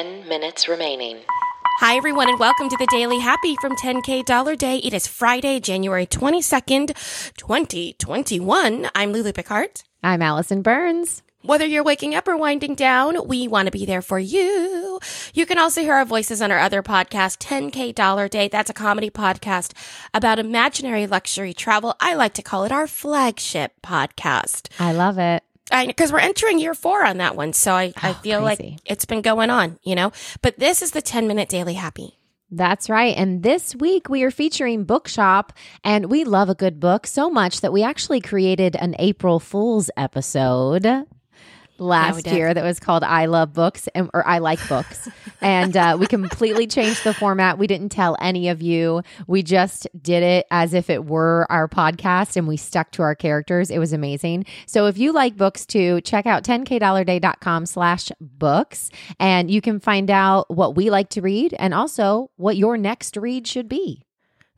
10 minutes remaining. Hi, everyone, and welcome to the Daily Happy from 10K Dollar Day. It is Friday, January 22nd, 2021. I'm Lulu Picard. I'm Allison Burns. Whether you're waking up or winding down, we want to be there for you. You can also hear our voices on our other podcast, 10K Dollar Day. That's a comedy podcast about imaginary luxury travel. I like to call it our flagship podcast. I love it. Because we're entering year four on that one. So I, I Oh, feel crazy. like it's been going on, you know? But this is the 10 minute daily happy. That's right. And this week we are featuring Bookshop, and we love a good book so much that we actually created an April Fool's episode last did. year that was called I Love Books and, or I Like Books. and uh, we completely changed the format. We didn't tell any of you. We just did it as if it were our podcast and we stuck to our characters. It was amazing. So if you like books too, check out 10kdollarday.com slash books and you can find out what we like to read and also what your next read should be.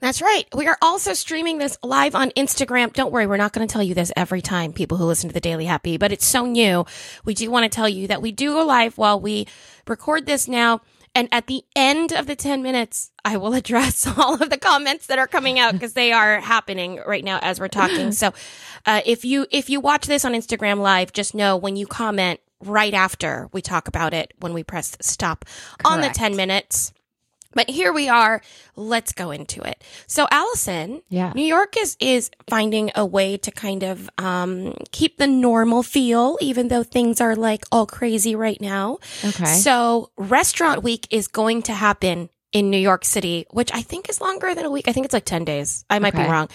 That's right. We are also streaming this live on Instagram. Don't worry, we're not going to tell you this every time, people who listen to the Daily Happy, but it's so new. We do want to tell you that we do go live while we record this now. And at the end of the 10 minutes, I will address all of the comments that are coming out because they are happening right now as we're talking. So, uh, if you, if you watch this on Instagram live, just know when you comment right after we talk about it, when we press stop on the 10 minutes. But here we are. Let's go into it. So Allison, Yeah. New York is is finding a way to kind of um keep the normal feel even though things are like all crazy right now. Okay. So Restaurant Week is going to happen in New York City, which I think is longer than a week. I think it's like 10 days. I might be wrong.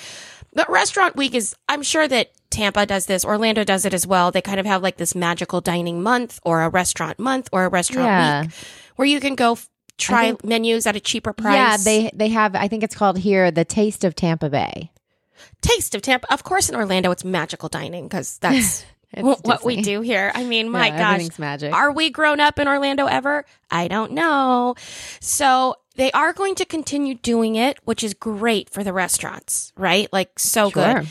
But Restaurant Week is I'm sure that Tampa does this, Orlando does it as well. They kind of have like this magical dining month or a restaurant month or a restaurant Yeah. week where you can go try think- menus at a cheaper price. Yeah, they they have I think it's called here the Taste of Tampa Bay. Taste of Tampa. Of course, in Orlando, it's magical dining because that's what we do here. I mean, my Yeah, gosh, magic. are we grown up in Orlando ever? I don't know. So they are going to continue doing it, which is great for the restaurants, right? Like so Sure. good.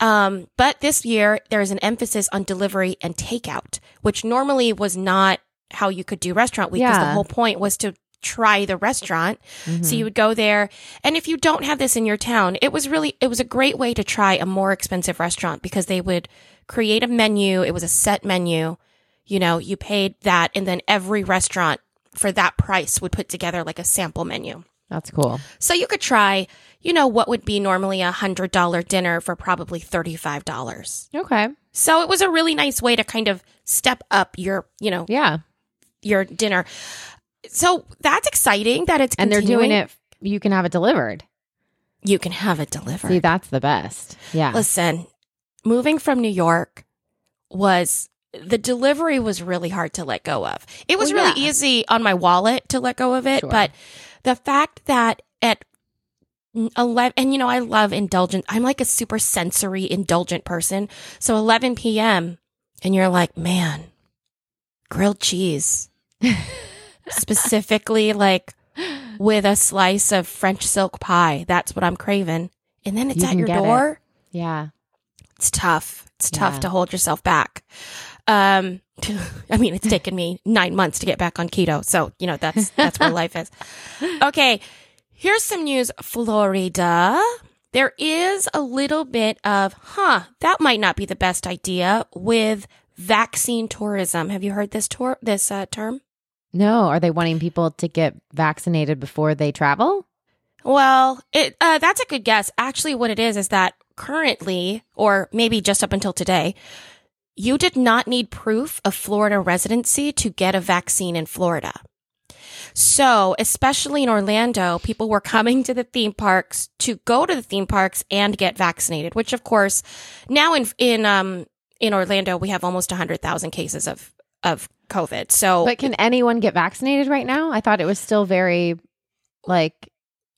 Um, but this year there is an emphasis on delivery and takeout, which normally was not how you could do restaurant week because the whole point was to try the restaurant. Mm-hmm. So you would go there. And if you don't have this in your town, it was really, it was a great way to try a more expensive restaurant because they would create a menu. It was a set menu. You know, you paid that and then every restaurant for that price would put together like a sample menu. That's cool. So you could try, you know, what would be normally a hundred dollar dinner for probably $35. Okay. So it was a really nice way to kind of step up your, you know, Yeah. your dinner. So that's exciting that it's And they're doing it you can have it delivered. You can have it delivered. See, that's the best. Yeah. Listen, moving from New York was the delivery was really hard to let go of. It was Well, really yeah. easy on my wallet to let go of it, Sure. but the fact that at 11 and you know I love indulgent. I'm like a super sensory indulgent person. So 11 p.m. and you're like, "Man, grilled cheese." Specifically like with a slice of French silk pie. That's what I'm craving. And then it's You at your get it. door yeah. it's tough. It's tough Yeah. to hold yourself back. Um, I mean, it's taken me nine months to get back on keto. So, you know, that's, that's where life is. Okay. Here's some news. Florida. There is a little bit of, huh, that might not be the best idea with vaccine tourism. Have you heard this tour, this uh, term? No, are they wanting people to get vaccinated before they travel? Well, it uh, that's a good guess. Actually, what it is is that currently, or maybe just up until today, you did not need proof of Florida residency to get a vaccine in Florida. So, especially in Orlando, people were coming to the theme parks to go to the theme parks and get vaccinated, which of course, now in, in, um, in Orlando, we have almost 100,000 cases of, of COVID. So, But can anyone get vaccinated right now? I thought it was still very like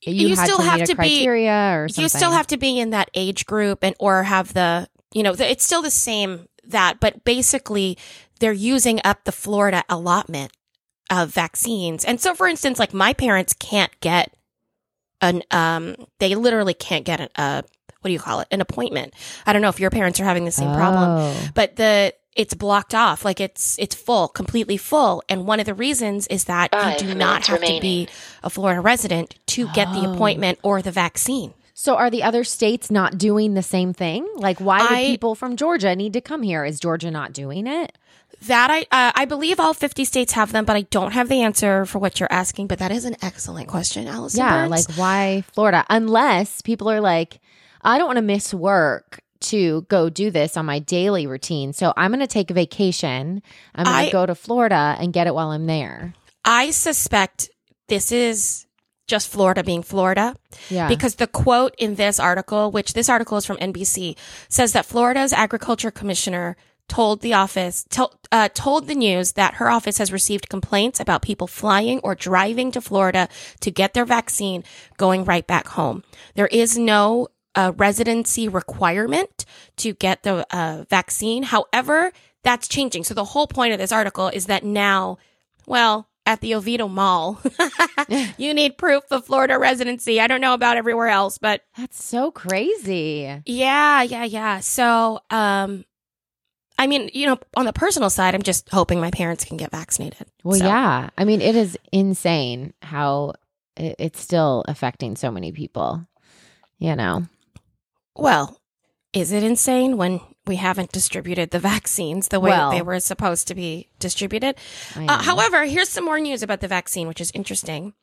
you, You had still to have meet to a be- criteria or something. you still have to be in that age group and or have the you know the, it's still the same that but basically they're using up the florida allotment of vaccines and so for instance like my parents can't get an um they literally can't get an uh what do you call it an appointment i don't know if your parents are having the same problem Oh. but the it's blocked off, like it's it's full, completely full. And one of the reasons is that Five you do not minutes have to be a Florida resident to get the Oh. appointment or the vaccine. So are the other states not doing the same thing? Like why would I- people from Georgia need to come here? Is Georgia not doing it? That I uh, I believe all 50 states have them, but I don't have the answer for what you're asking. But that is an excellent question, Allison. Yeah, Burns. like why Florida? Unless people are like, I don't want to miss work to go do this on my daily routine. So I'm going to take a vacation. I'm going to go to Florida and get it while I'm there. I suspect this is just Florida being Florida. Yeah. Because the quote in this article, which this article is from NBC, says that Florida's agriculture commissioner told the office, tol- uh, told the news that her office has received complaints about people flying or driving to Florida to get their vaccine going right back home. There is no uh, residency requirement to get the uh, vaccine. However, that's changing. So the whole point of this article is that now, well, at the Oviedo Mall, you need proof of Florida residency. I don't know about everywhere else, but That's so crazy. yeah, yeah, yeah. So, um, I mean, you know, on the personal side, I'm just hoping my parents can get vaccinated. Well, So, yeah. I mean, it is insane how it's still affecting so many people. You know, Well, is it insane when we haven't distributed the vaccines the way Well- they were supposed to be distributed? Uh, however, here's some more news about the vaccine, which is interesting.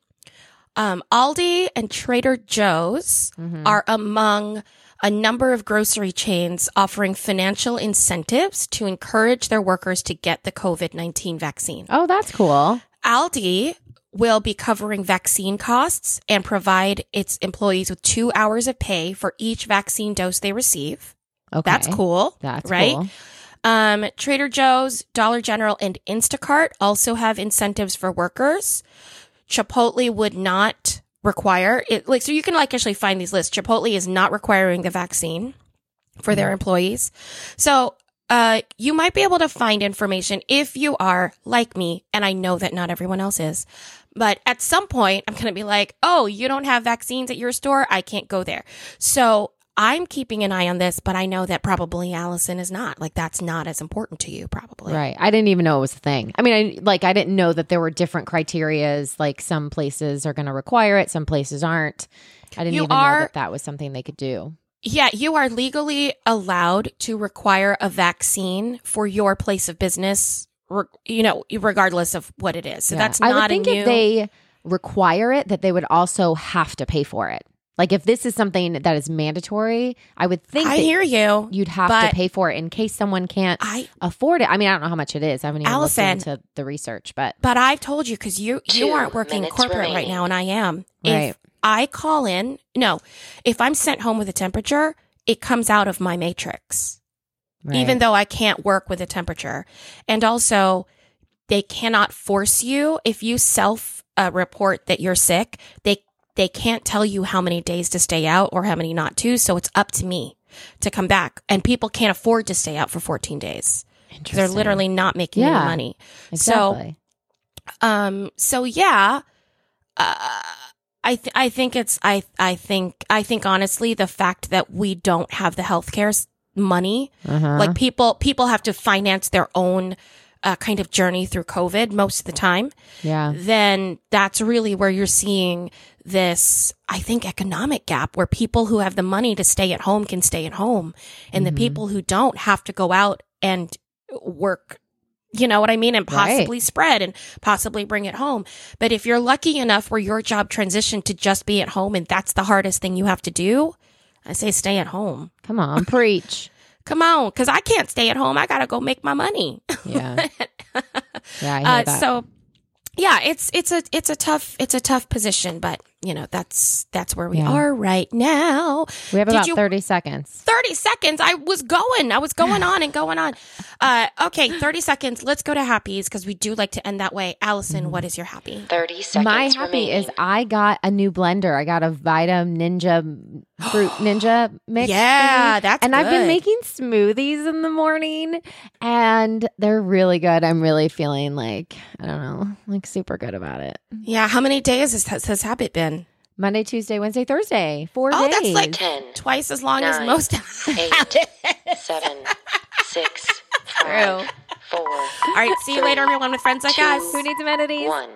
Um, Aldi and Trader Joe's Mhm. are among a number of grocery chains offering financial incentives to encourage their workers to get the COVID 19 vaccine. oh, that's cool. Aldi will be covering vaccine costs and provide its employees with two hours of pay for each vaccine dose they receive. Okay, That's cool. That's right? cool. Um, Trader Joe's, Dollar General, and Instacart also have incentives for workers. Chipotle would not require it. Like, so you can like actually find these lists. Chipotle is not requiring the vaccine for their employees. So, uh, you might be able to find information if you are like me, and I know that not everyone else is. But at some point, I'm going to be like, oh, you don't have vaccines at your store? I can't go there. So I'm keeping an eye on this, but I know that probably Allison is not. Like, that's not as important to you, probably. Right. I didn't even know it was a thing. I mean, I like I didn't know that there were different criterias. Like some places are going to require it, some places aren't. I didn't You even know that that was something they could do. Yeah, you are legally allowed to require a vaccine for your place of business, re- you know, regardless of what it is. So Yeah. that's I would not a think new. if they require it, that they would also have to pay for it. Like if this is something that is mandatory, I would think I hear you. you'd have to pay for it in case someone can't I afford it. I mean, I don't know how much it is. I haven't even Allison. looked into the research, but But I've told you because you you aren't working minutes corporate right now, and I am. Right. If I call in, no, if I'm sent home with a temperature, it comes out of my matrix, even though I can't work with a temperature. And also, they cannot force you if you self uh, report that you're sick. They they can't tell you how many days to stay out or how many not to. So it's up to me to come back, and people can't afford to stay out for 14 days. They're literally not making Yeah. any money. exactly. Um. So yeah, uh, I th- I think it's I I think I think honestly the fact that we don't have the healthcare money, uh-huh. like people people have to finance their own uh, kind of journey through COVID most of the time. yeah, Then that's really where you're seeing this I think economic gap where people who have the money to stay at home can stay at home, and Mhm. the people who don't have to go out and work you know what I mean? And Right. possibly spread and possibly bring it home. But if you're lucky enough where your job transitioned to just be at home and that's the hardest thing you have to do, I say stay at home. come on, preach. Come on, because I can't stay at home. I got to go make my money. Yeah, yeah, I hear Uh, so, yeah, it's it's a it's a tough it's a tough position, but you know that's that's where we Yeah. are right now. we have did about you- thirty seconds. 30 seconds. I was going. I was going on and going on. Uh, okay, 30 seconds. Let's go to happies because we do like to end that way. Allison, Mm-hmm. what is your happy? 30 seconds My happy remaining. is I got a new blender. I got a Vita Ninja Fruit Ninja mix. Yeah, thingy. that's and I've been making smoothies in the morning, and they're really good. I'm really feeling like I don't know, like super good about it. Yeah, how many days has, has this habit been? Monday, Tuesday, Wednesday, Thursday, four Oh, days. Oh, that's like 10, twice as long as most eight, seven, six, True. Four. All right. See you later, everyone, with friends like us. Who needs amenities? One.